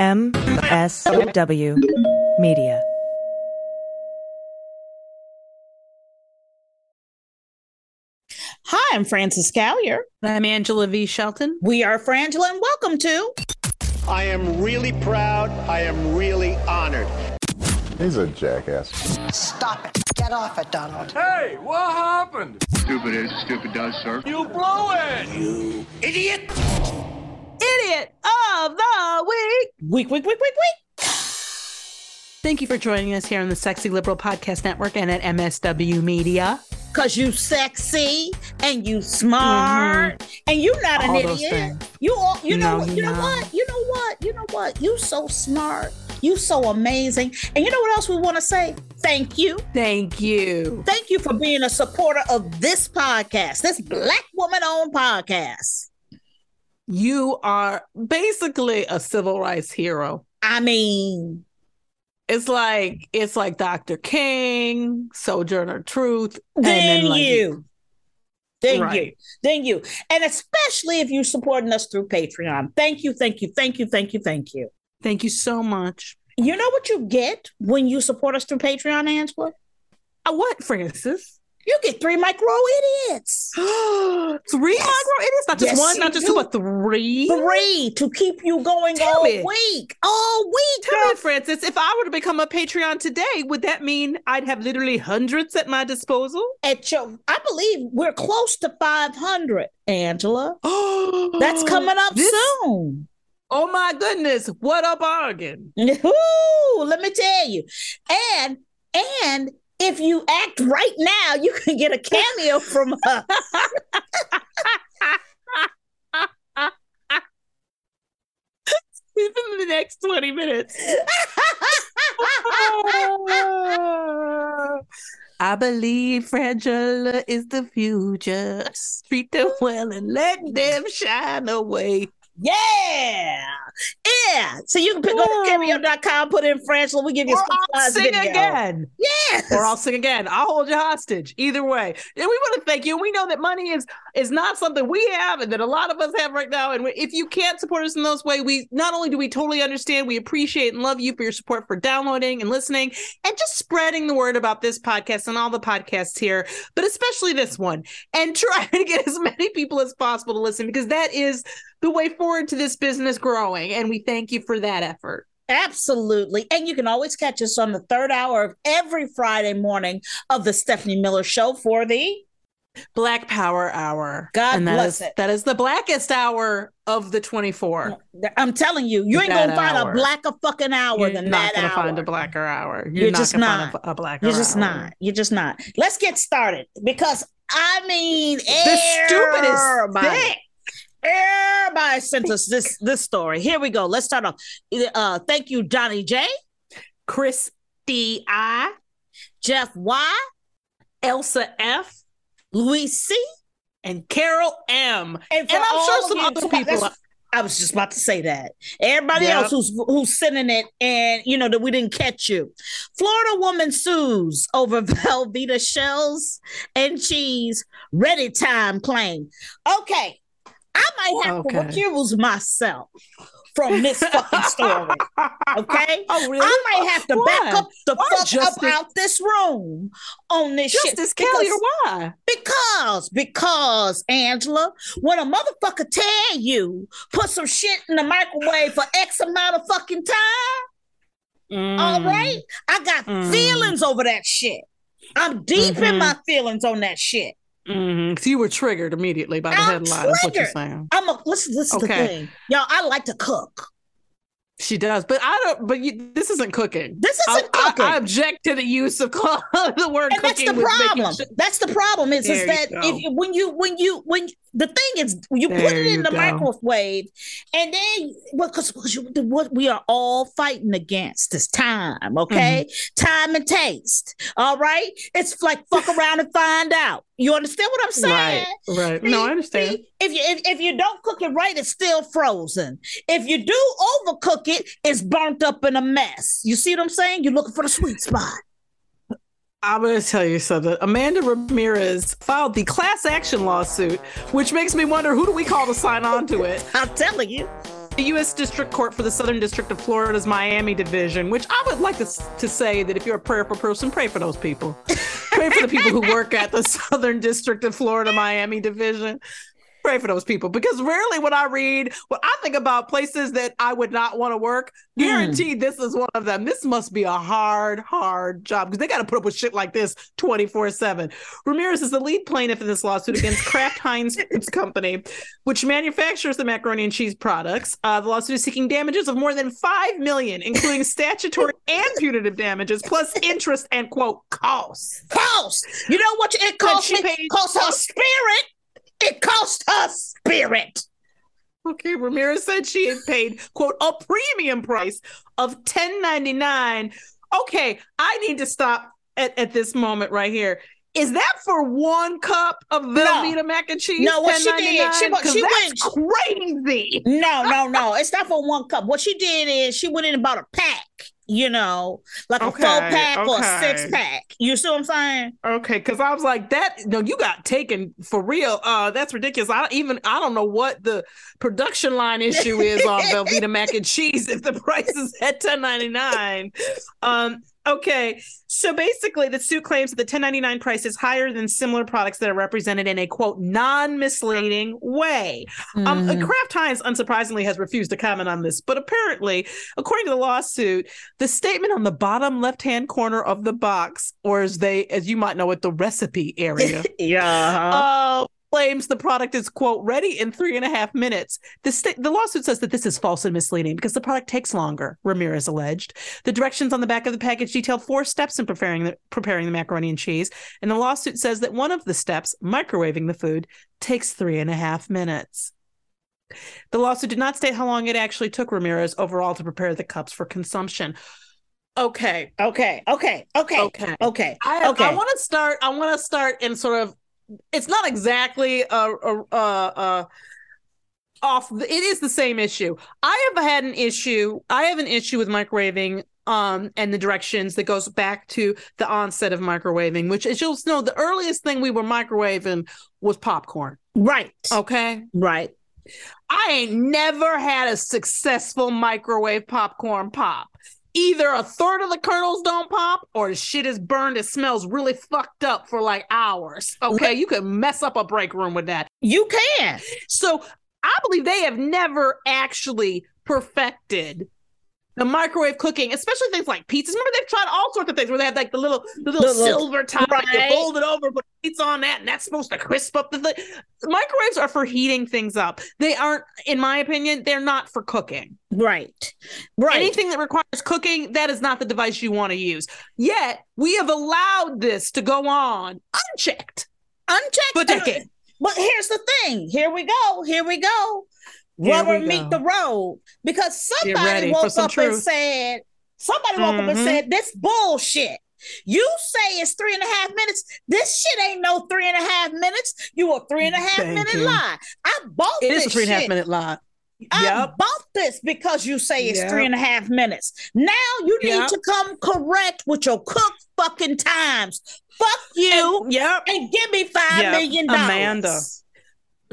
MSW Media. Hi, I'm Frances Callier. I'm Angela V. Shelton. We are Frangela, and welcome to. I am really proud. I am really honored. He's a jackass. Stop it. Get off it, Donald. Hey, what happened? Stupid is, stupid does, sir. You blew it! You idiot! Idiot of the week. Week, week, week, week, week. Thank you for joining us here on the Sexy Liberal Podcast Network and at MSW Media. Cause you sexy and you smart and you not an Mm-hmm. All idiot. You all, you know, No, you know no. what? You know what? You know what? You so smart. You so amazing. And you know what else we want to say? Thank you. Thank you. Thank you for being a supporter of this podcast, this black woman owned podcast. You are basically a civil rights hero. I mean, It's like it's like Dr. King, Sojourner Truth, and Then then like you. Then you. Thank you. And especially if you're supporting us through Patreon. Thank you, thank you, thank you, thank you, thank you. Thank you so much. You know what you get when you support us through Patreon, Angela? Uh, what, Frances? You get three micro idiots. three micro idiots, not just Yes, one, not just do. two, but three. Three to keep you going Tell all me. week. All week. Tell girl. me, Frances, if I were to become a Patreon today, would that mean I'd have literally hundreds at my disposal? At your, I believe we're close to 500, Angela. Oh, That's coming up This- soon. Oh my goodness, what a bargain! Ooh, let me tell you. And and if you act right now, you can get a cameo from us. Even in the next twenty minutes. I believe Frangela is the future. Treat them well and let them shine away. Yeah. Yeah. So you can pick go to cameo.com, put in Frangela. We give you Or I'll sing video. again. Yes. or I'll sing again. I'll hold you hostage. Either way. And we want to thank you. We know that money is is not something we have and that a lot of us have right now. And if you can't support us in those ways, we not only do we totally understand, we appreciate and love you for your support for downloading and listening and just spreading the word about this podcast and all the podcasts here, but especially this one. And trying to get as many people as possible to listen because that is the way forward to this business growing. And we thank you for that effort. Absolutely. And you can always catch us on the third hour of every Friday morning of the Stephanie Miller Show for the Black Power Hour. God and that bless is- it. That is the blackest hour of the 24. I'm telling you, you ain't That gonna find hour. a blacker fucking hour You're than not that gonna hour. find a blacker hour. You're, You're not just not. find a, a blacker You're just hour. not. You're just not. Let's get started because I mean, The stupidest thing. Everybody sent us this this story. Here we go. Let's start off. Uh, thank you, Johnny J, Chris D I, Jeff Y, Elsa F, Louis C, and Carol M. and, And I'm sure some other people. I was just about to say that. Everybody Yep. else who's who's sending it, and you know that we didn't catch you. Florida woman sues over Velveeta shells and cheese. Ready time claim. Okay, I might have to Okay. recuse myself from this fucking story. Okay, Oh, really? I might have to back up the Why, fuck up out this room on this Justice shit. Kelly, because- or why? because, because, Angela, when a motherfucker tell you put some shit in the microwave for X amount of fucking time, all right, I got Mm. feelings over that shit. I'm deep in Mhm. my feelings on that shit. Mhm. So you were triggered immediately by the I'm headline. Is what you're triggered. saying? I'm a listen. This is the thing, y'all. I like to cook. She does, but I don't. But you, this isn't cooking. This isn't I- cooking. I object to the use of the word and that's the problem. That's the problem. Is, is that if when you when you when the thing is you put it in the go. microwave, and then because what we are all fighting against is time. Okay, Mm-hmm. time and taste. All right, it's like fuck around and find out. You understand what I'm saying? Right, right. No, I understand. See, If you if, if you don't cook it right, it's still frozen. If you do overcook it, it's burnt up in a mess. You see what I'm saying? You're looking for the sweet spot. I'm going to tell you something. Amanda Ramirez filed the class action lawsuit, which makes me wonder who do we call to sign on to it? I'm telling you. The U.S. District Court for the Southern District of Florida's Miami Division, which I would like to, to say that if you're a prayerful person, pray for those people. pray for the people who work at the Southern District of Florida Miami Division. Pray for those people because rarely when I read, when I think about places that I would not want to work, guaranteed this is one of them. This must be a hard, hard job because they got to put up with shit like this 24 7. Ramirez is the lead plaintiff in this lawsuit against Kraft Heinz Foods Company, which manufactures the macaroni and cheese products. Uh, the lawsuit is seeking damages of more than 5 million, including statutory and punitive damages, plus interest and quote costs. Cost. You know what it cost she me? paid- Cost her spirit. It cost her spirit. Okay, Ramirez said she had paid quote a premium price of ten ninety nine. Okay, I need to stop at, at this moment right here. Is that for one cup of Velveeta mac and cheese? No, what she did, she- $10.99? what 'Cause she that's crazy. No, no, no. It's not for one cup. What she did is she went in and bought a pack, you know, like a four pack or a six pack. You see what I'm saying? Okay, because I was like, that no, you got taken for real. Uh, that's ridiculous. I even I don't know what the production line issue is on Velveeta mac and cheese if the price is at ten ninety nine. Um, okay, so basically, the suit claims that the ten ninety nine price is higher than similar products that are represented in a quote non misleading way. Um, Mhm. Kraft Heinz, unsurprisingly, has refused to comment on this, but apparently, according to the lawsuit, the statement on the bottom left hand corner of the box, or as they, as you might know it, the recipe area, yeah. uh, claims the product is quote ready in three and a half minutes. The sta- the lawsuit says that this is false and misleading because the product takes longer. Ramirez alleged the directions on the back of the package detailed four steps in preparing the preparing the macaroni and cheese, and the lawsuit says that one of the steps, microwaving the food, takes three and a half minutes. The lawsuit did not state how long it actually took Ramirez overall to prepare the cups for consumption. Okay, okay, okay, okay, okay. okay. I, Okay. I want to start. I want to start in sort of. It's not exactly a, a, a, a off. It is the same issue. I have had an issue. I have an issue with microwaving. Um, and the directions that goes back to the onset of microwaving, which as you'll know, the earliest thing we were microwaving was popcorn. Right. Okay. Right. I ain't never had a successful microwave popcorn pop. Either a third of the kernels don't pop or the shit is burned. It smells really fucked up for like hours. Okay. You could mess up a break room with that. You can. So I believe they have never actually perfected the microwave cooking, especially things like pizzas. Remember, they've tried all sorts of things where they have like the little the little little- silver top and right. you fold it over, put pizza on that, and that's supposed to crisp up the thing. Microwaves are for heating things up. They aren't, in my opinion, they're not for cooking. Right. Right. Anything that requires cooking, that is not the device you want to use. Yet we have allowed this to go on unchecked Unchecked. decades. But here's the thing. Here we go. Here we go. Rubber meet the road because somebody woke some up and said, somebody woke up and Mhm. said, this bullshit. You say it's three and a half minutes. This shit ain't no three and a half minutes. You a three and a half Thank minute you. lie. I bought It this is a three and a half minute lie. I Yep. bought this because you say it's Yep. three and a half minutes. Now you need Yep. to come correct with your cook fucking times. Fuck you Yep. and give me five million dollars. Amanda.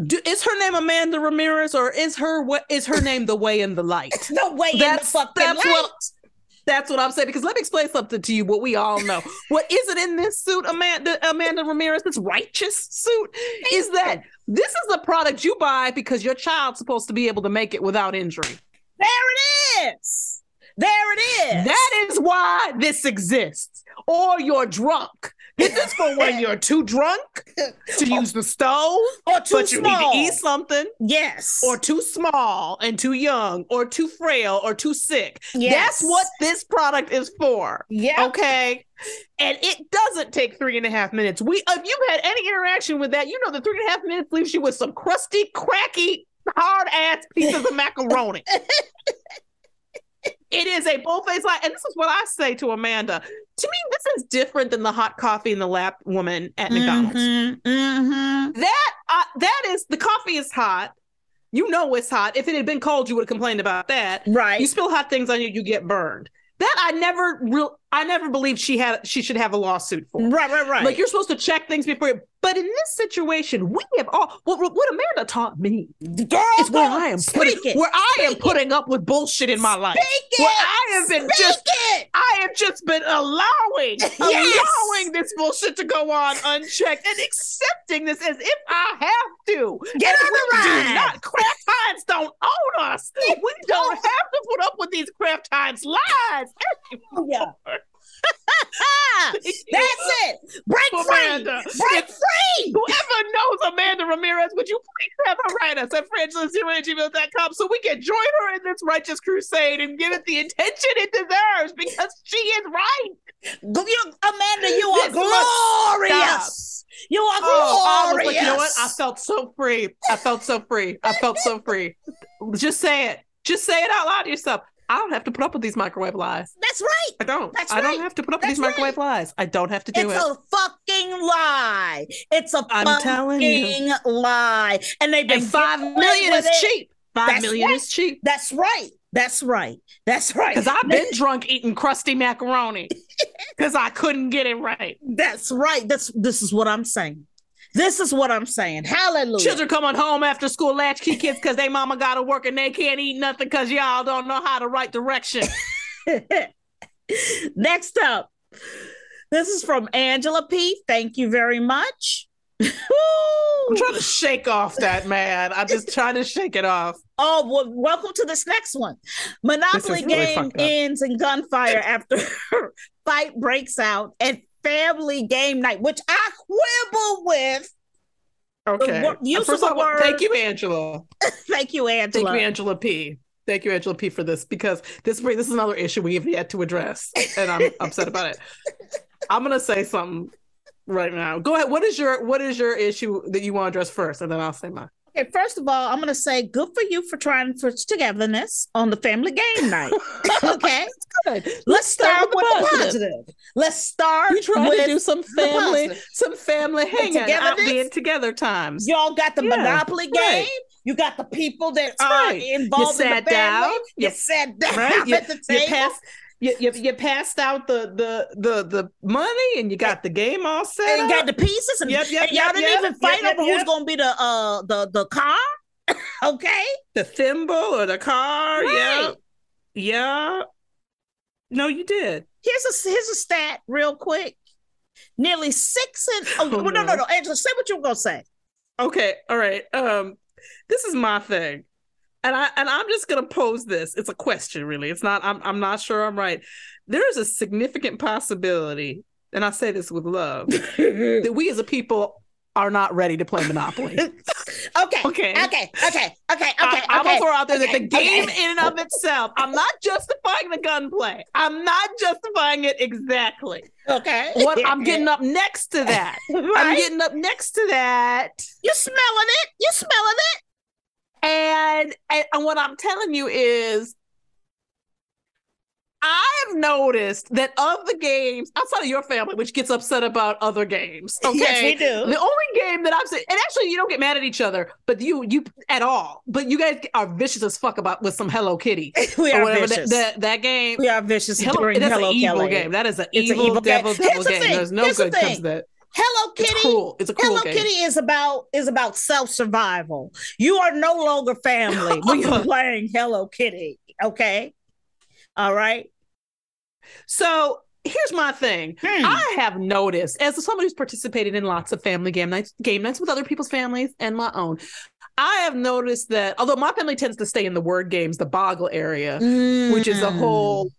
Do, is her name Amanda Ramirez or is her what is her name the way in the light? The way in the That's- fucking that's light. what- That's what I'm saying. Because let me explain something to you. What we all know. what isn't in this suit, Amanda Amanda Ramirez, this righteous suit, is that this is a product you buy because your child's supposed to be able to make it without injury. There it is. There it is. That is why this exists. Or you're drunk. This is for when you're too drunk to use the stove, or too but you small. need to eat something. Yes. or too small and too young or too frail or too sick. Yes. That's what this product is for. yeah. Okay. And it doesn't take three and a half minutes. We if you've had any interaction with that, you know the three and a half minutes leaves you with some crusty, cracky, hard ass pieces of macaroni. It is a bull-faced lie. And this is what I say to Amanda. To me, this is different than the hot coffee in the lap woman at McDonald's Mhm, mhm. that uh, that is the coffee is hot. You know it's hot. If it had been cold, you would have complained about that. Right. You spill hot things on you, you get burned. that I never real I never believed she had she should have a lawsuit for. Right, right, right. Like you're supposed to check things before. You, but in this situation, we have all what, what Amanda taught me Girl, is where I am putting it. where I am putting up with bullshit in my life. Speak Where. I have been just it. I have just been allowing allowing this bullshit to go on unchecked and accepting this as if I have to. Get And on we the do not. Kraft Heinz don't own us. We don't have to put up with these Kraft Heinz lies. Yeah. That's it. Break free. Amanda, Break if- free. Whoever knows Amanda Ramirez, would you please have her write us at frangela0gmail.com so we can join her in this righteous crusade and give it the attention it deserves because she is right. You- Amanda, you are This glorious. You are Oh, I was glorious. like, you know what? I felt so free. I felt so free. I felt so free. Just say it. Just say it out loud to yourself. I don't have to put up with these microwave lies. That's right. I don't. That's I right. don't have to put up with these microwave lies. I don't have to do it's it. It's a fucking lie. It's a I'm fucking lie. And they've been and five million is it. cheap. Five That's million right. is cheap. That's right. That's right. That's right. Because I've been drunk eating crusty macaroni because I couldn't get it right. That's right. That's this is what I'm saying. This is what I'm saying. Hallelujah. Children coming home after school latchkey kids because they mama got to work and they can't eat nothing because y'all don't know how to right direction. Next up, this is from Angela P. Thank you very much. I'm trying to shake off that man. I'm just trying to shake it off. Oh, well, welcome to this next one. Monopoly really game ends in gunfire after fight breaks out at family game night, which I quibble with. Okay. wor- uh, use First of the all, thank you, Angela. Thank you, Angela. Thank you, Angela P. Thank you, Angela P, for this because this this is another issue we have yet to address, and I'm upset about it. I'm gonna say something right now. Go ahead. What is your what is your issue that you want to address first, and then I'll say mine. Okay, first of all, I'm going to say good for you for trying for togetherness on the family game night. okay, Good. let's start, with, the positive. positive. Let's start You trying with to do some family, some family hanging out, being together times. Y'all got the Yeah, Monopoly game. You got the people that That's are right. involved You in the sat family. down. You You- sat down right? You, at the you table. passed you, you, you passed out the, the the the money and you got the game all set and up. got the pieces, and, Yep, yep, and y'all yep, didn't even fight over who's to be the uh the the car. okay, the thimble or the car. Yeah, Right. yeah. No, you did. here's a here's a stat real quick. Nearly six and oh, Oh, no, no no. no Angela, say what you were gonna say. Okay, all right. Um, this is my thing, and I and I'm just gonna pose this. It's a question, really. It's not. I'm I'm not sure I'm right. There is a significant possibility, and I say this with love, that we as a people are not ready to play Monopoly. okay, Okay. okay, okay, okay, okay, I, am okay. gonna throw out there that the game okay. in and of itself, I'm not justifying the gunplay. I'm not justifying it exactly. Okay, What I'm getting up next to that. I'm getting up next to that. you smelling it? You smelling it? And, and and what I'm telling you is I've noticed that of the games outside of your family, which gets upset about other games, okay, Yes, we do. The only game that I've seen, and actually, you don't get mad at each other, but you you at all, but you guys are vicious as fuck about with some Hello Kitty We or are whatever vicious. that, that that game. we are vicious Hello, that's Hello an evil Kelly. game. That is an It's an evil, evil game. devil devil Here's the game. thing. There's no Here's the good comes thing. to that. Hello It's Kitty. cruel. It's a cruel Hello game. Kitty is about is about self survival. You are no longer family when you're playing Hello Kitty. Okay, all right. So here's my thing. Hmm. I have noticed, as someone who's participated in lots of family game nights, game nights with other people's families and my own, I have noticed that although my family tends to stay in the word games, the boggle area, which is a Mm. whole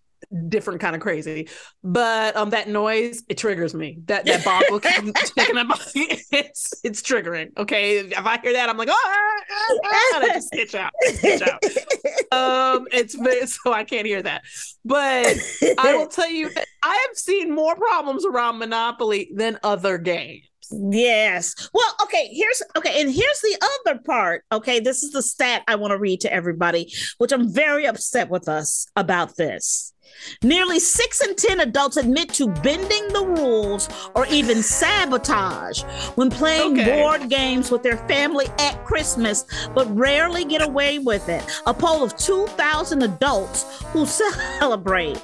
different kind of crazy. But um that noise, it triggers me. That that boggle checking up it's it's triggering. Okay. If I hear that, I'm like, oh ah," and I just sketch out. Out. Um, it's so I can't hear that. But I will tell you I have seen more problems around Monopoly than other games. Yes. Well, okay, here's okay, and here's the other part. Okay, this is the stat I want to read to everybody, which I'm very upset with us about this. Nearly six in 10 adults admit to bending the rules or even sabotage when playing Okay. board games with their family at Christmas, but rarely get away with it. A poll of 2,000 adults who celebrate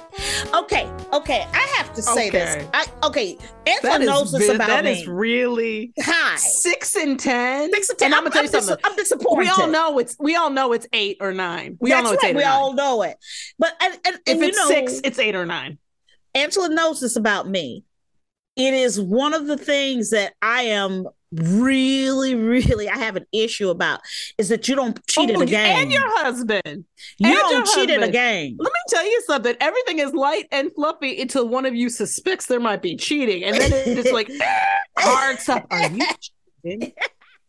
Okay, okay. I have to say this. Okay. I okay. That is knows this about that me. is really Hi. six in ten. Six in ten. And I'm I'm, gonna tell you I'm dis- something. I'm disappointed. We all know it's we all know it's eight or nine. We That's all know it's right. eight or We nine. all know it. But and, and, if and you it's know, six, it's eight or nine. Angela knows this about me. It is one of the things that I am really, really I have an issue about is that you don't cheat at Oh, a game. And your husband. you and don't cheat at a game. Let me tell you something. Everything is light and fluffy until one of you suspects there might be cheating, and then it's like ah, hard stuff. Are you cheating?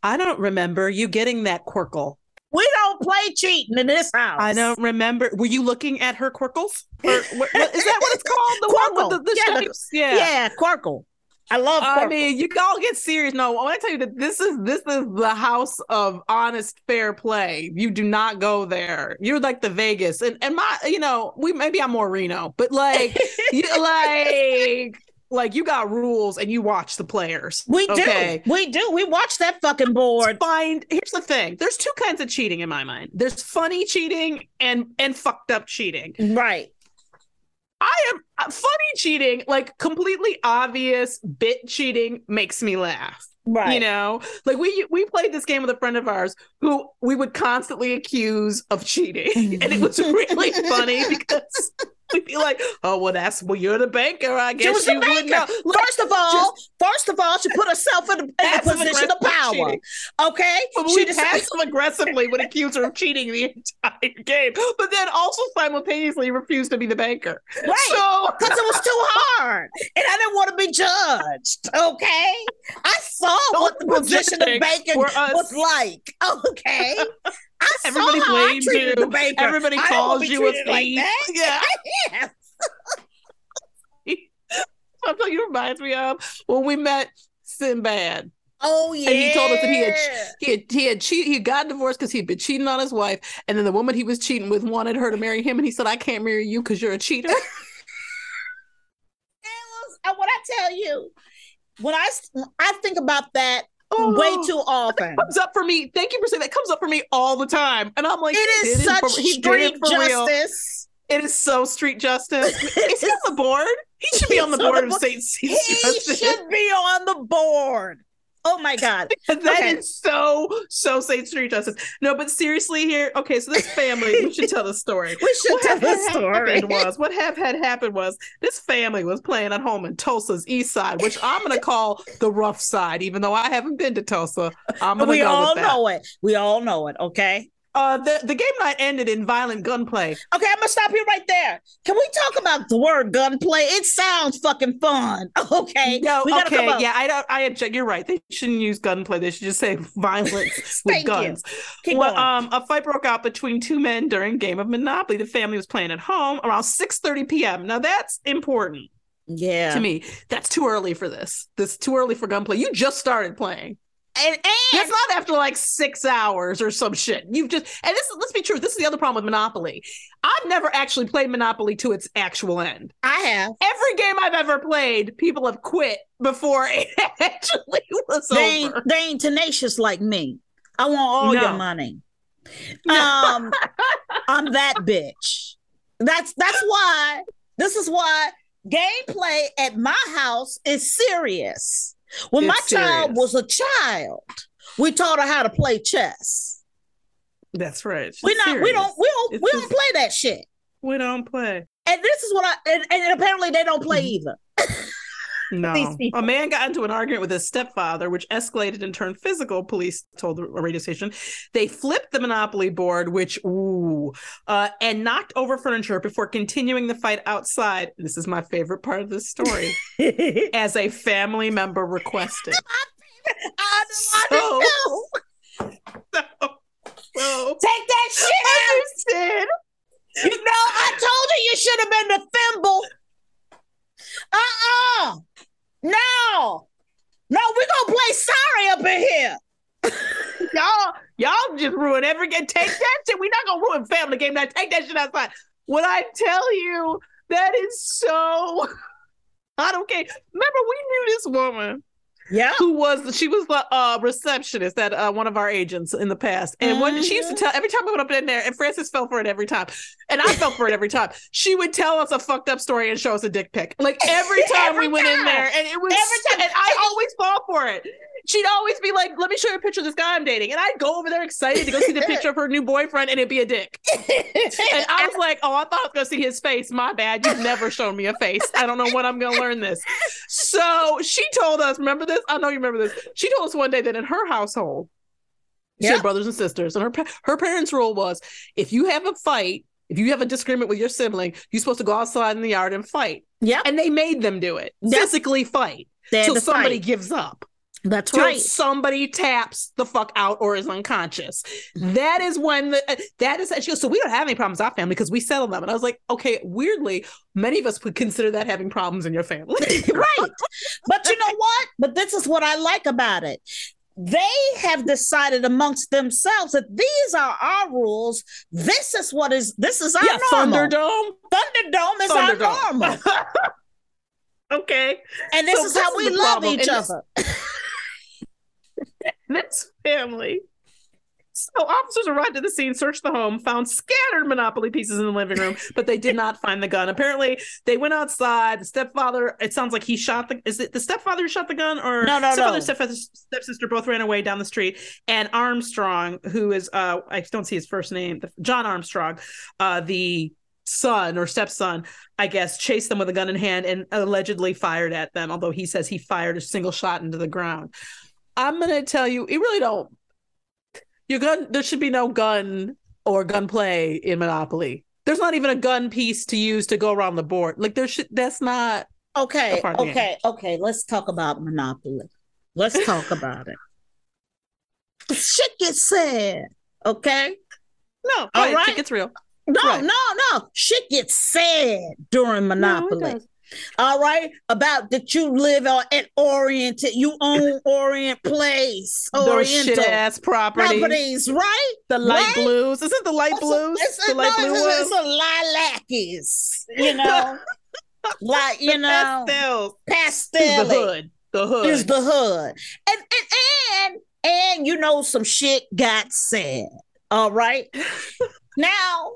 I don't remember you getting that Qwirkle. We don't play cheating in this house. I don't remember. Were you looking at her Qwirkles? Or what, what- is that what it's called? The one with the, the Yeah, the- Yeah. Yeah, Qwirkle. I love Qwirkle. I mean, you all get serious. No, I want to tell you that this is this is the house of honest, fair play. You do not go there. You're like the Vegas, and and my, you know, we maybe I'm more Reno, but like, you like, like you got rules and you watch the players. we do. We do. We watch that fucking board. Find here's the thing. There's two kinds of cheating in my mind. There's funny cheating and and fucked up cheating. Right. I am uh, funny cheating, like completely obvious bit cheating makes me laugh. Right. You know, like we we played this game with a friend of ours who we would constantly accuse of cheating, and it was really funny because we'd be like, "Oh, well, that's well, you're the banker, I She guess was the you would know." First of all, first of all, she put herself in, the position of power. cheating. Okay, but she just passive aggressively would accuse her of cheating the entire game, but then also simultaneously refused to be the banker. right So because it was too hard, and I didn't want to be judged. Okay, I saw what the position of banking was like. Okay, I Everybody saw how I blames you. the banker. Everybody I didn't wanna calls you a treated like thief. Yeah. Yes. I'm telling you, it reminds me of when we met Sinbad. Oh yeah. And he told us that he had he had he had cheat he gotten divorced because he'd been cheating on his wife, and then the woman he was cheating with wanted her to marry him, and he said, "I can't marry you because you're a cheater." And what I tell you, when I I think about that Oh. way too often. comes up for me. Thank you for saying that. Comes up for me all the time, and I'm like, It "He is such for- street it real." justice. It is so street justice. is he on the board? He should be on the board the of. St. He Justice. should be on the board. Oh my god. That is Okay. so so St. Street Justice. No, but seriously, here, okay, so this family, we should tell the story. We should What tell the story. was what have had happened was this family was playing at home in Tulsa's East Side, which I'm gonna call the rough side, even though I haven't been to Tulsa. I'm gonna We go all know it. We all know it. Okay. Uh, the the game night ended in violent gunplay. Okay, I'm gonna stop you right there. Can we talk about the word gunplay? It sounds fucking fun. Okay. No, okay, yeah, I don't. I object. You're right. They shouldn't use gunplay. They should just say violence with Thank you. guns. Well, um, a fight broke out between two men during game of Monopoly. The family was playing at home around 6:30 p.m. Now that's important yeah. to me. That's too early for this. This too early for gunplay. You just started playing. And, and That's not after like six hours or some shit. You've just and this let's be true. This is the other problem with Monopoly. I've never actually played Monopoly to its actual end. I have. Every game I've ever played, people have quit before it actually was They ain't, over. they ain't tenacious like me. I want all your No. money. Um, I'm that bitch. That's that's why. This is why gameplay at my house is serious. When my It's child was a child, we taught her how to play chess. That's right. It's We not we don't we don't It's we just- don't play that shit. we don't play. And this is what I and, and apparently they don't play Mm-hmm. either. These No. A man got into an argument with his stepfather, which escalated and turned physical, police told a radio station. They flipped the Monopoly board, which, ooh, uh, and knocked over furniture before continuing the fight outside. This is my favorite part of this story, as a family member requested. I So- so, So, so Take that shit out. understand. You know, I told you you should have been the thimble. Uh-uh. No. No, we're gonna play sorry up in here. y'all, y'all just ruin every game. Take that shit. We're not gonna ruin family game night. Take that shit outside. When I tell you that is so, I don't care. Remember, we knew this woman Yeah. who was she was the uh, receptionist at uh, one of our agents in the past. And when she used to tell every time we went up in there, and Frances fell for it every time, and I fell for it every time. She would tell us a fucked up story and show us a dick pic, like every time Every we went in there, and it was Every time. and I always fall for it. She'd always be like, "Let me show you a picture of this guy I'm dating," and I'd go over there excited to go see the picture of her new boyfriend, and it'd be a dick. And I was like, "Oh, I thought I was gonna see his face. My bad. You've never shown me a face. I don't know when I'm gonna learn this." So she told us. Remember this? I know you remember this. She told us one day that in her household, she Yeah. had brothers and sisters, and her her parents' rule was, if you have a fight, if you have a disagreement with your sibling, you're supposed to go outside in the yard and fight. Yeah. And they made them do it, Yeah. physically fight, They to somebody fight. gives up That's right. somebody taps the fuck out or is unconscious. That is when the uh, that is she goes, so we don't have any problems in our family because we settle them. And I was like, okay, weirdly, many of us would consider that having problems in your family. right. But you know what? But this is what I like about it. They have decided amongst themselves that these are our rules. This is what is this is our yeah, normal. Thunderdome. Thunderdome is our normal. Okay. And this So is this how is we love problem. each And this- This family. So officers arrived at the scene, searched the home, found scattered Monopoly pieces in the living room, but they did not find the gun. Apparently, they went outside. The stepfather, it sounds like he shot the. Is it the stepfather who shot the gun, or No, no, stepfather, no. stepfather, stepsister both ran away down the street? And Armstrong, who is, uh, I don't see his first name, John Armstrong, uh, the son or stepson, I guess, chased them with a gun in hand and allegedly fired at them. Although he says he fired a single shot into the ground. I'm gonna tell you, it really don't. Your gun, there should be no gun or gunplay in Monopoly. There's not even a gun piece to use to go around the board. Like there should. That's not. Okay, okay, okay. Let's talk about Monopoly. Let's talk about it. Shit gets said. Okay. No, All right, right. Shit gets real. No, Right. no, no. Shit gets said during Monopoly. does. All right, about that you live on an oriented, you own Orient Place, Oriental ass properties. properties, right? The light Right? blues. Is it the light It's a- blues? It's a, the light no, blue it's, it's a lilackies, you know, like you know, pastels. pastel. The hood. The hood. is the hood. And and and and you know some shit got said. All right. now,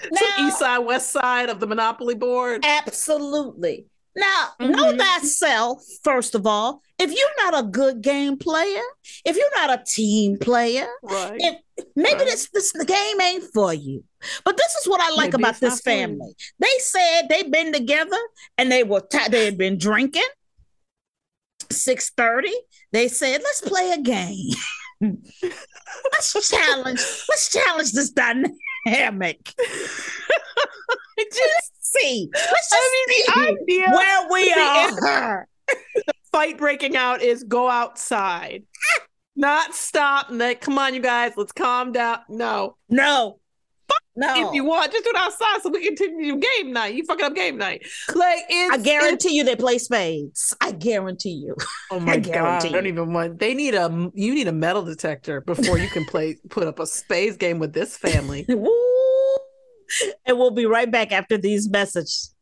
Some now east side, west side of the Monopoly board. absolutely. Now, know Mhm. thyself, first of all. If you're not a good game player, if you're not a team player, Right. if maybe Right. this this the game ain't for you. But this is what I like Maybe about this for you. family. They said they've been together and they were ti they had been drinking. 6:30. They said, let's play a game. let's challenge, let's challenge this dynamic. Let's see. Let's just I mean, the see idea where we are. the fight breaking out is go outside. Ah! Not stop. Like, come on, you guys, let's calm down. No. No. No. If you want, just do it outside so we can continue game night. You fucking up game night. Like it's I guarantee you they play spades. I guarantee you. Oh I my god! guarantee I don't even want. They need a. You need a metal detector before you can play. put up a spades game with this family. Woo. And we'll be right back after these messages.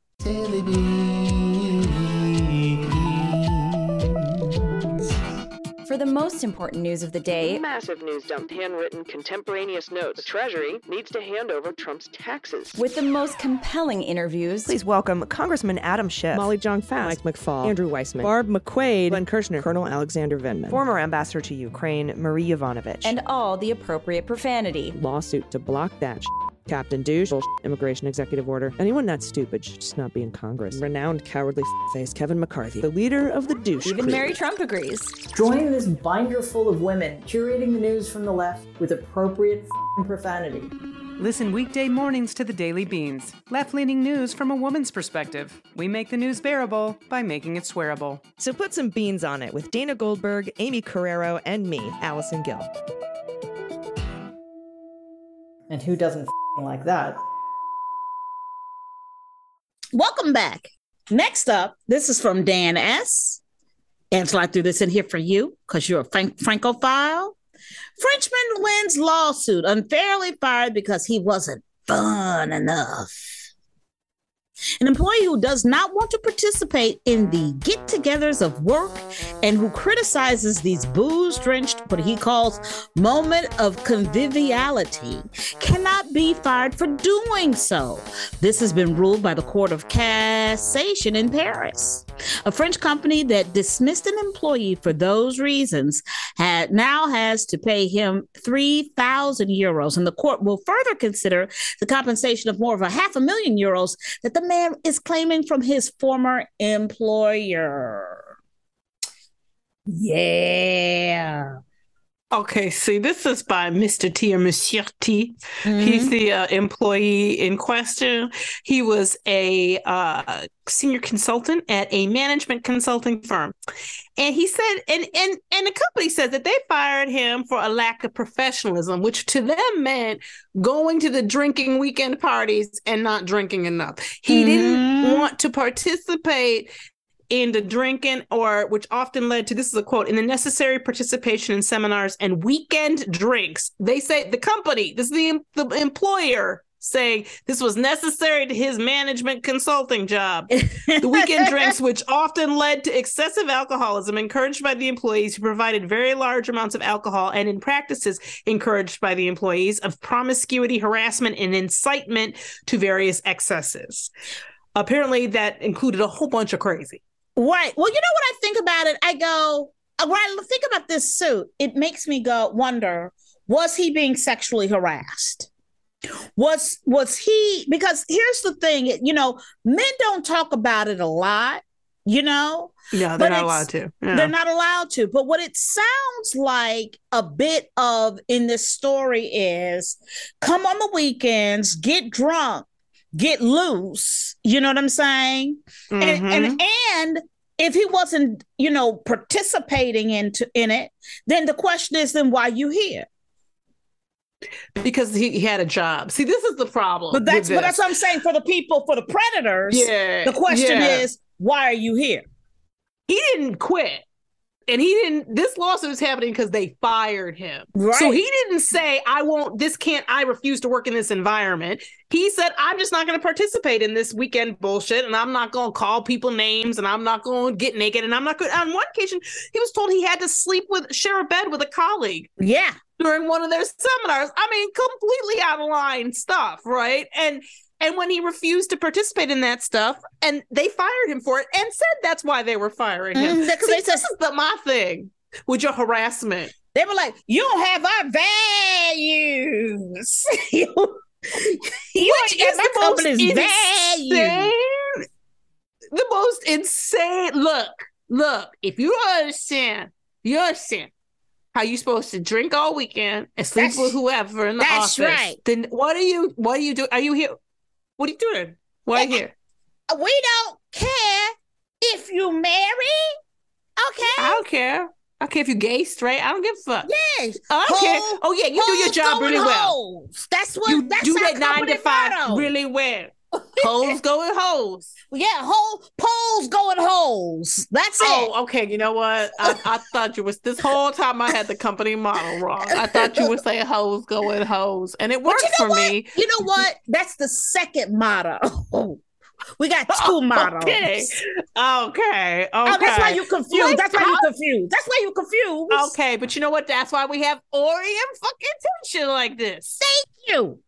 For the most important news of the day, Massive news dump, handwritten contemporaneous notes. The Treasury needs to hand over Trump's taxes. with the most compelling interviews, Please welcome Congressman Adam Schiff, Molly Jong Fast, Mike McFaul, Andrew Weissmann, Barb McQuade, Glenn Kirshner, Colonel Alexander Vindman. former ambassador to Ukraine Marie Yovanovitch, and all the appropriate profanity. lawsuit to block that sh- Captain Douche, immigration executive order. Anyone that stupid should just not be in Congress. Renowned cowardly f- face Kevin McCarthy, the leader of the douche. Even crew. Mary Trump agrees. Join this binder full of women curating the news from the left with appropriate f***ing profanity. Listen weekday mornings to the Daily Beans, left leaning news from a woman's perspective. We make the news bearable by making it swearable. So put some beans on it with Dana Goldberg, Amy Carrero, and me, Allison Gill. And who doesn't f***ing like that? Welcome back. Next up, this is from Dan S. Angela, I threw this in here for you because you're a Frank- Francophile. Frenchman wins lawsuit unfairly fired because he wasn't fun enough. An employee who does not want to participate in the get togethers of work and who criticizes these booze drenched, what he calls moment of conviviality, cannot be fired for doing so. This has been ruled by the Court of Cassation in Paris. A French company that dismissed an employee for those reasons had now has to pay him 3,000 euros, and the court will further consider the compensation of more of a half a million euros that the man is claiming from his former employer. Yeah. Okay, see, this is by Mr. T or Monsieur T. Mm-hmm. He's the uh, employee in question. He was a uh, senior consultant at a management consulting firm, and he said, and and and the company said that they fired him for a lack of professionalism, which to them meant going to the drinking weekend parties and not drinking enough. He mm-hmm. didn't want to participate in the drinking or which often led to this is a quote in the necessary participation in seminars and weekend drinks. They say the company this is the, the employer saying this was necessary to his management consulting job. The weekend drinks which often led to excessive alcoholism encouraged by the employees who provided very large amounts of alcohol and in practices encouraged by the employees of promiscuity harassment and incitement to various excesses. Apparently that included a whole bunch of crazy Right. Well, you know what I think about it? I go, uh, when I think about this suit, it makes me go wonder, was he being sexually harassed? Was was he because here's the thing, you know, men don't talk about it a lot, you know? Yeah, they're not allowed to. Yeah. They're not allowed to. But what it sounds like a bit of in this story is come on the weekends, get drunk, get loose. You know what I'm saying? Mm-hmm. And, and and if he wasn't, you know, participating into in it, then the question is, then why are you here? Because he, he had a job. See, this is the problem. But that's but that's what I'm saying for the people, for the predators. Yeah. The question yeah. is, why are you here? He didn't quit and he didn't this lawsuit is happening because they fired him. Right. so he didn't say i won't this can't i refuse to work in this environment. He said i'm just not going to participate in this weekend bullshit and i'm not going to call people names and i'm not going to get naked and i'm not going on one occasion he was told he had to sleep with share a bed with a colleague yeah. during one of their seminars. I mean completely out of line stuff right? And and when he refused to participate in that stuff, and they fired him for it and said that's why they were firing him. Mm, See, they said, this is the my thing with your harassment. They were like, you don't have our values. you, Which is the most insane, value. the most insane. Look, look, if you understand, you understand how you supposed to drink all weekend and sleep that's, with whoever in the office. That's right. Then what are you what are you doing? Are you here? What are you doing? Why here? We don't care if you marry. Okay. I don't care. I don't care if you gay, straight. I don't give a fuck. Yes. I don't care. Oh yeah, you do your job really well. That's what you that's do that nine to five motto. really well. Holes going holes. Yeah, hole poles going holes. That's oh, it. Oh, okay. You know what? I, I thought you was this whole time I had the company model wrong. I thought you were saying holes going holes, and it worked you know for what? me. You know what? That's the second motto. We got two models. Okay. Okay. Okay. Oh, that's why you confused. that's why you confused. That's why you confused. Okay, but you know what? That's why we have Orient fucking tension like this. Thank you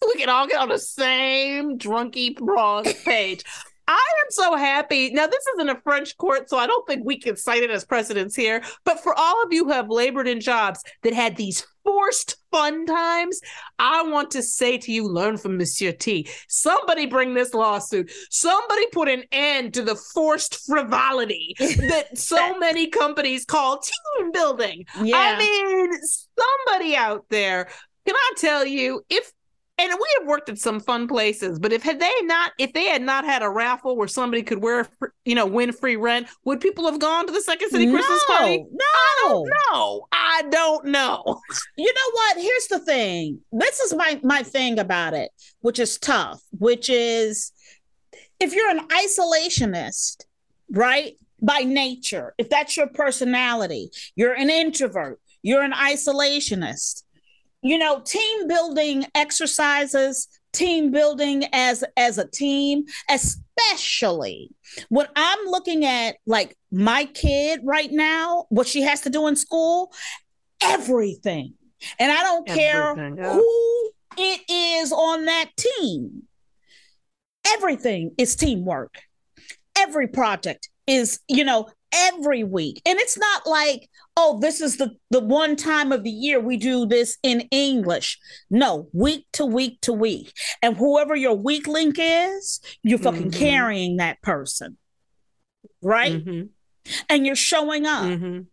we can all get on the same drunky broad page. I am so happy. Now, this isn't a French court, so I don't think we can cite it as precedents here. But for all of you who have labored in jobs that had these forced fun times, I want to say to you, learn from Monsieur T. Somebody bring this lawsuit. Somebody put an end to the forced frivolity that so many companies call team building. Yeah. I mean, somebody out there can I tell you, if and we have worked at some fun places, but if had they not, if they had not had a raffle where somebody could wear, you know, win free rent, would people have gone to the Second City no, Christmas party? No, I don't know. I don't know. You know what? Here's the thing. This is my my thing about it, which is tough. Which is, if you're an isolationist, right, by nature, if that's your personality, you're an introvert, you're an isolationist you know, team building exercises team building as as a team, especially when I'm looking at like my kid right now, what she has to do in school, everything. And I don't care yeah. who it is on that team. Everything is teamwork. Every project is, you know, every week. And it's not like, oh, this is the the one time of the year we do this in English. No, week to week to week. And whoever your weak link is, you're fucking Mhm. carrying that person. Right? Mhm. And you're showing up. Mhm.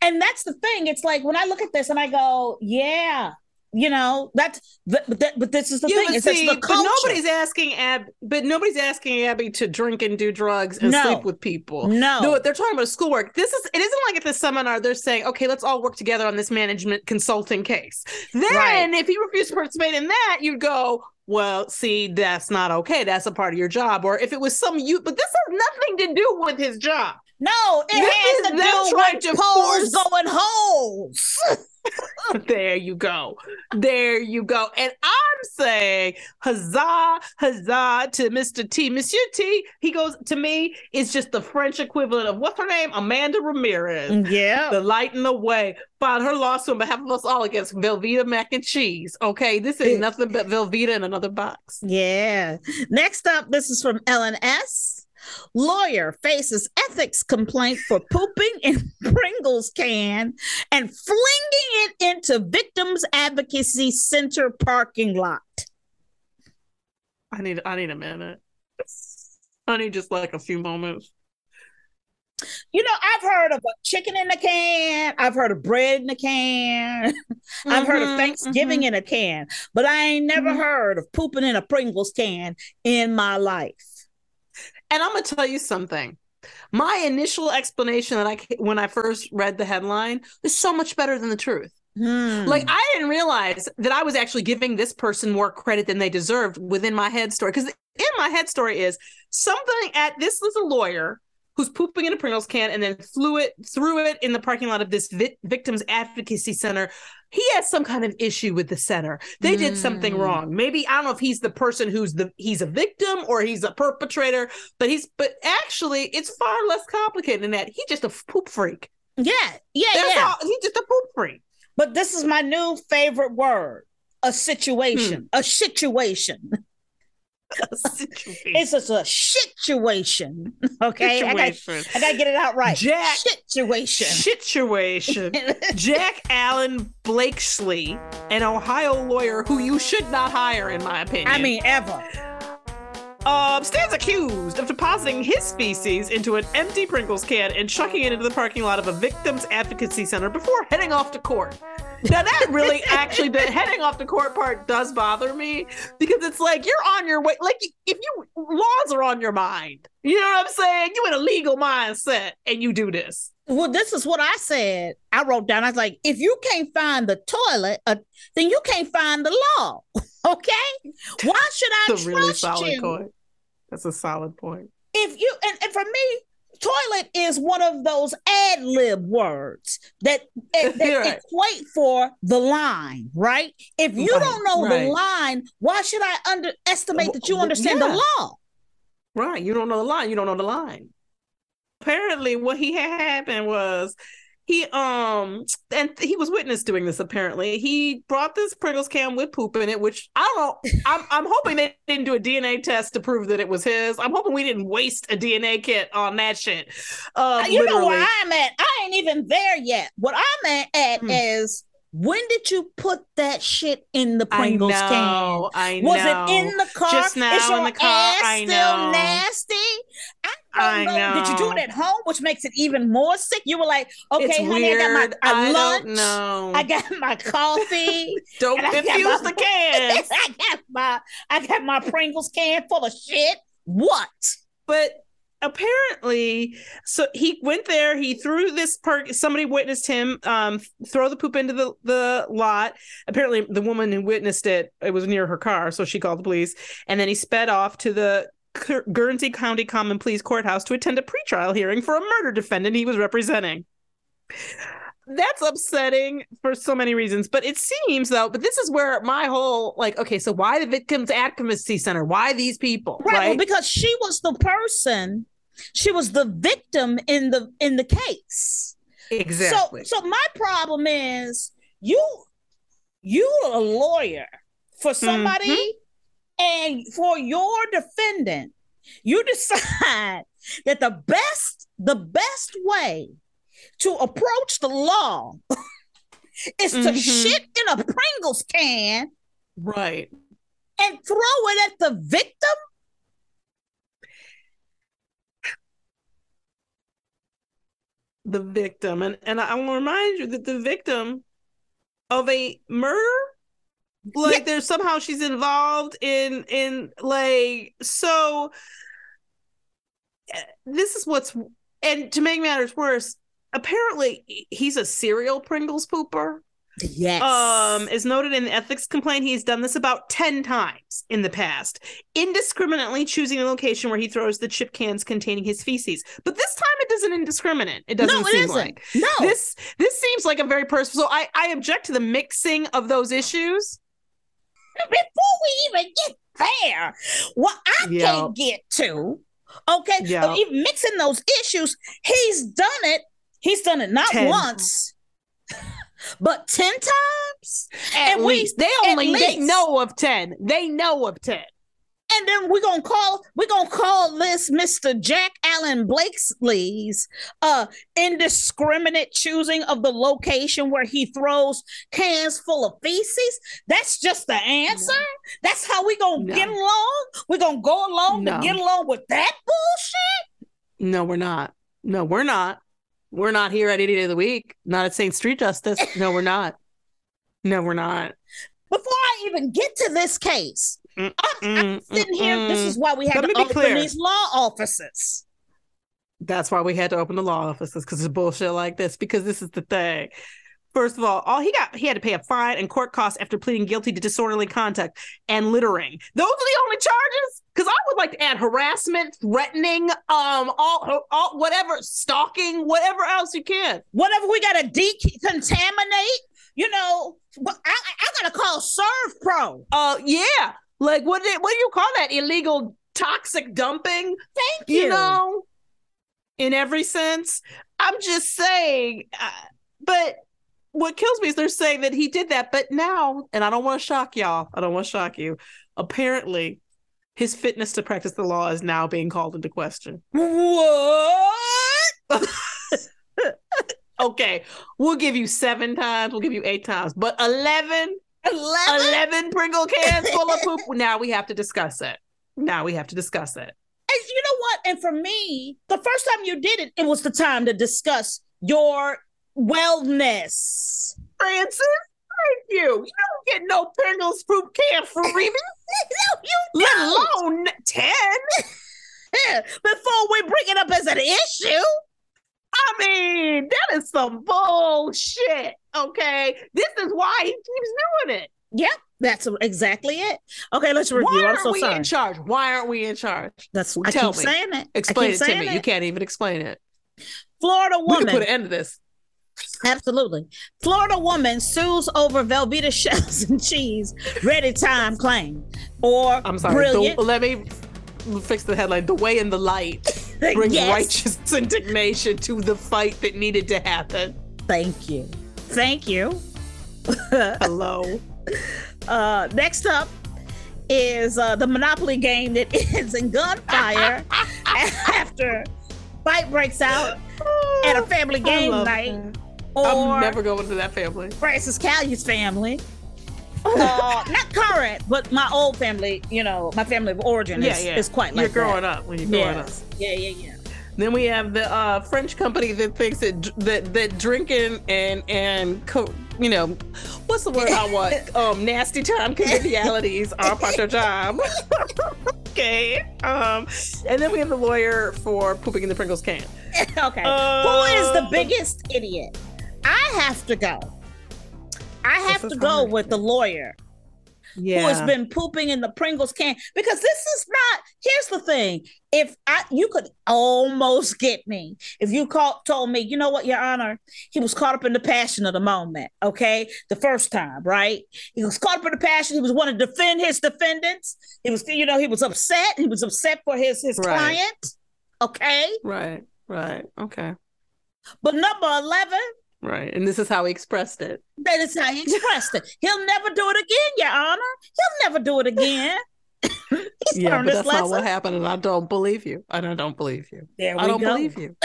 And that's the thing. It's like when I look at this and I go, yeah, you know, that's that, but this is the Yeah, thing. but see, the but nobody's asking Ab, but nobody's asking Abby to drink and do drugs and No. sleep with people. No. no, they're talking about schoolwork. This is it isn't like at the seminar they're saying, okay, let's all work together on this management consulting case. Then, Right. if he refused to participate in that, you'd go, well, see, that's not okay. That's a part of your job. Or if it was some you, but this has nothing to do with his job. no, it This has is to do with to force- going holes. there you go. There you go. And I'm saying huzzah, huzzah to Mr. T. Monsieur T, he goes to me, it's just the French equivalent of what's her name? Amanda Ramirez. Mm, yeah. The light in the way. Filed her lawsuit on behalf of us all against Velveeta mac and cheese. Okay. This is nothing but Velveeta in another box. Yeah. Next up, this is from LNS. Lawyer faces ethics complaint for pooping in Pringles can and flinging it into Victims Advocacy Center parking lot. I need I need a minute. I need just like a few moments. You know, I've heard of a chicken in a can. I've heard of bread in a can. I've heard of Mhm, Thanksgiving in a can, but I ain't never Mhm. heard of pooping in a Pringles can in my life. And I'm gonna tell you something. My initial explanation that I when I first read the headline is so much better than the truth. Hmm. Like I didn't realize that I was actually giving this person more credit than they deserved within my head story. Because in my head story is something at this was a lawyer who's pooping in a Pringles can and then flew it threw it in the parking lot of this vi- victims advocacy center. He has some kind of issue with the center. They did something Mm. wrong. Maybe I don't know if he's the person who's the he's a victim or he's a perpetrator, but he's but actually it's far less complicated than that. He's just a poop freak. yeah, yeah, That's yeah. all. He's just a poop freak. But this is my new favorite word a situation. A situation. Situation. It's just a situation. Okay. I gotta, I gotta get it out right. Jack- Situation. situation. Jack Allen Blakeslee, an Ohio lawyer who you should not hire, in my opinion. I mean, ever. uh, stands accused of depositing his feces into an empty Pringles can and chucking it into the parking lot of a victims advocacy center before heading off to court. Now that really actually the heading off the court part does bother me because it's like you're on your way like if you laws are on your mind. You know what I'm saying? You in a legal mindset and you do this. Well, this is what I said. I wrote down. I was like, if you can't find the toilet, uh, then you can't find the law. Okay? Why should I That's a really trust solid you? point. That's a solid point. If you and, and for me, toilet is one of those ad lib words that, that, that Right. equate for the line, right? If you Right, don't know the line, why should I underestimate that you understand yeah. the law? Right. You don't know the line. You don't know the line. Apparently, what he had happened was he um and he was witness doing this apparently he brought this pringles can with poop in it which i don't know i'm, I'm hoping they didn't do a dna test to prove that it was his i'm hoping we didn't waste a dna kit on that shit uh, you know where I'm at. I ain't even there yet. What I'm at, at Hmm. is when did you put that shit in the I Pringles know, can? I know. Was it in the car? Just now Is your in the car, ass I still nasty? I I know. Did you do it at home, which makes it even more sick? You were like, okay, it's honey, weird. I got my, my I lunch. don't. I got my coffee. don't and I got confuse my- the cans. I got my I got my Pringles can full of shit. What? but apparently so he went there he threw this park somebody witnessed him um throw the poop into the the lot apparently the woman who witnessed it it was near her car so she called the police and then he sped off to the Guernsey County Common Pleas Courthouse to attend a pretrial hearing for a murder defendant he was representing that's upsetting for so many reasons. But it seems though, but this is where my whole like, okay, so why the victims advocacy center? Why these people? Right, Right. well, because she was the person, she was the victim in the in the case. exactly. So so my problem is you you a lawyer for somebody mm-hmm. And for your defendant, you decide that the best the best way to approach the law is to Mhm. shit in a Pringles can right. and throw it at the victim. The victim, and and I want to remind you that the victim of a murder, like there's somehow she's involved in in like so. eh, This is what's and to make matters worse, apparently he's a serial Pringles pooper. Yes. Um, as noted in the ethics complaint, he's done this about 10 times in the past, indiscriminately choosing a location where he throws the chip cans containing his feces. But this time it isn't indiscriminate. It doesn't No, it seem isn't. like. No. This this seems like a very personal. So I, I object to the mixing of those issues. Before we even get there, what I Yeah. can't get to, okay, Yeah. but even mixing those issues, he's done it. He's done it not 10. once, but 10 times. At And we- least they only they know of 10. They know of 10. And then we're gonna call we're gonna call this Mr. Jack Allen Blakeslee's uh indiscriminate choosing of the location where he throws cans full of feces. That's just the answer. That's how we gonna No. get along. We're gonna go along No. to get along with that bullshit. No, we're not. No, we're not. We're not here at any day of the Week. Not at St. Street Justice. No, we're not. No, we're not. Before I even get to this case, I'm, I'm Mm, sitting here. This mm, is why we had to open these law offices. That's why we had to open the law offices because it's bullshit like this. Because this is the thing. First of all, all he got he had to pay a fine and court costs after pleading guilty to disorderly conduct and littering. Those are the only charges. Because I would like to add harassment, threatening, um, all, all whatever, stalking, whatever else you can. whatever we gotta decontaminate, you know, but I, I gotta call Servpro. Uh, yeah, like what? do- What do you call that? Illegal toxic dumping? Thank you you. know, in every sense. I'm just saying, uh, but what kills me is they're saying that he did that, but now, and I don't want to shock y'all, I don't want to shock you. Apparently, his fitness to practice the law is now being called into question. What? Okay, we'll give you seven times, we'll give you eight times, but 11, 11? 11 Pringle cans full of poop. Now we have to discuss it. Now we have to discuss it. And you know what? And for me, the first time you did it, it was the time to discuss your wellness. Frances, thank you. You don't get no Pringles poop can free. no, you let don't. alone 10. Before we bring it up as an issue. I mean, that is some bullshit. Okay. This is why he keeps doing it. Yep, that's exactly it. Okay, let's review. Why I'm aren't so we sorry. in charge? Why aren't we in charge? That's I Tell keep me. saying it. Explain it to me. it. You can't even explain it. Florida We woman. can put an end to this. Absolutely. Florida woman sues over Velveeta shells and cheese. Ready time claim. Or I'm sorry. brilliant. The- let me fix the headline. The way in the light brings Yes. righteous indignation to the fight that needed to happen. Thank you. Thank you. Hello. Uh, next up is uh, the Monopoly game that ends in gunfire after fight breaks out at a family game night. that. Or I'm never going to that family. Frances Callier's family. Uh, not current, but my old family, you know, my family of origin is, yeah. is quite You're growing that. up when you're growing Yes. up. Yeah, yeah, yeah. Then we have the uh, French company that thinks that that that drinking and and co- you know what's the word I want um nasty time convivialities are part of job. okay. Um, and then we have the lawyer for pooping in the Pringles can. okay. Who is the Um, biggest idiot? I have to go. I have to go hard. with the lawyer who has been pooping in the Pringles can because this is not. Here's the thing: if I, you could almost get me if you called told me, you know what, Your Honor, he was caught up in the passion of the moment. Okay, the first time, right? He was caught up in the passion. He was wanting to defend his defendants. He was, you know, he was upset. He was upset for his his Right. client. Okay, Right. Right. Okay. but number eleven. Right. And this is how he expressed it. That is how he expressed it. He'll never do it again, Your Honor. He'll never do it again. He's yeah, but that's not what happened, and I don't believe you. And I don't believe you. There I don't go. believe you.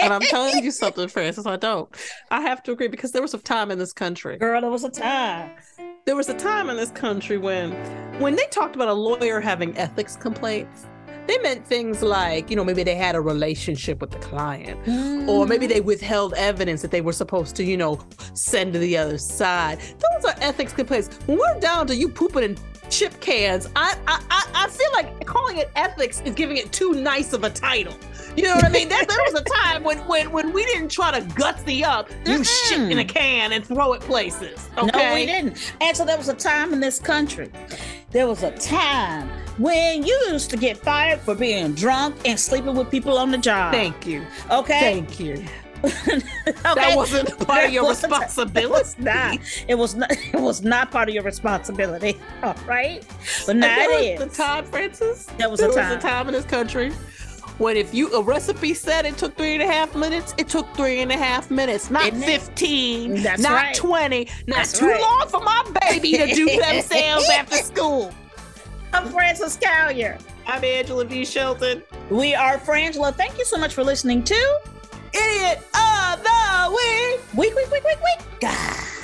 and I'm telling you something, Frances. I don't. I have to agree because there was a time in this country. Girl, there was a time. There was a time in this country when, when they talked about a lawyer having ethics complaints, they meant things like, you know, maybe they had a relationship with the client, or maybe they mm. withheld evidence that they were supposed to, you know, send to the other side. Those are ethics complaints. When we're down to you pooping in chip cans, I I I, feel like calling it ethics is giving it too nice of a title. You know what I mean? That, there was a time when when when we didn't try to gutsy up, you shit in a can and throw it places. Okay? No, we didn't. And so there was a time in this country. There was a time when you used to get fired for being drunk and sleeping with people on the job. Thank you. Okay. Thank you. okay. That wasn't part of your responsibility. It was not. It was not. It was not part of your responsibility. All right. But now there it was is. the time, Frances. That was there a was time. a time in this country when if you a recipe said it took three and a half minutes, it took three and a half minutes, not Isn't it? fifteen, That's not right. twenty, not That's too right. long for my baby to do themselves after school. I'm Frances Callier. I'm Angela V. Shelton. We are Frangela. Thank you so much for listening to Idiot of the week. Week, Week, Week, Week, Week. God.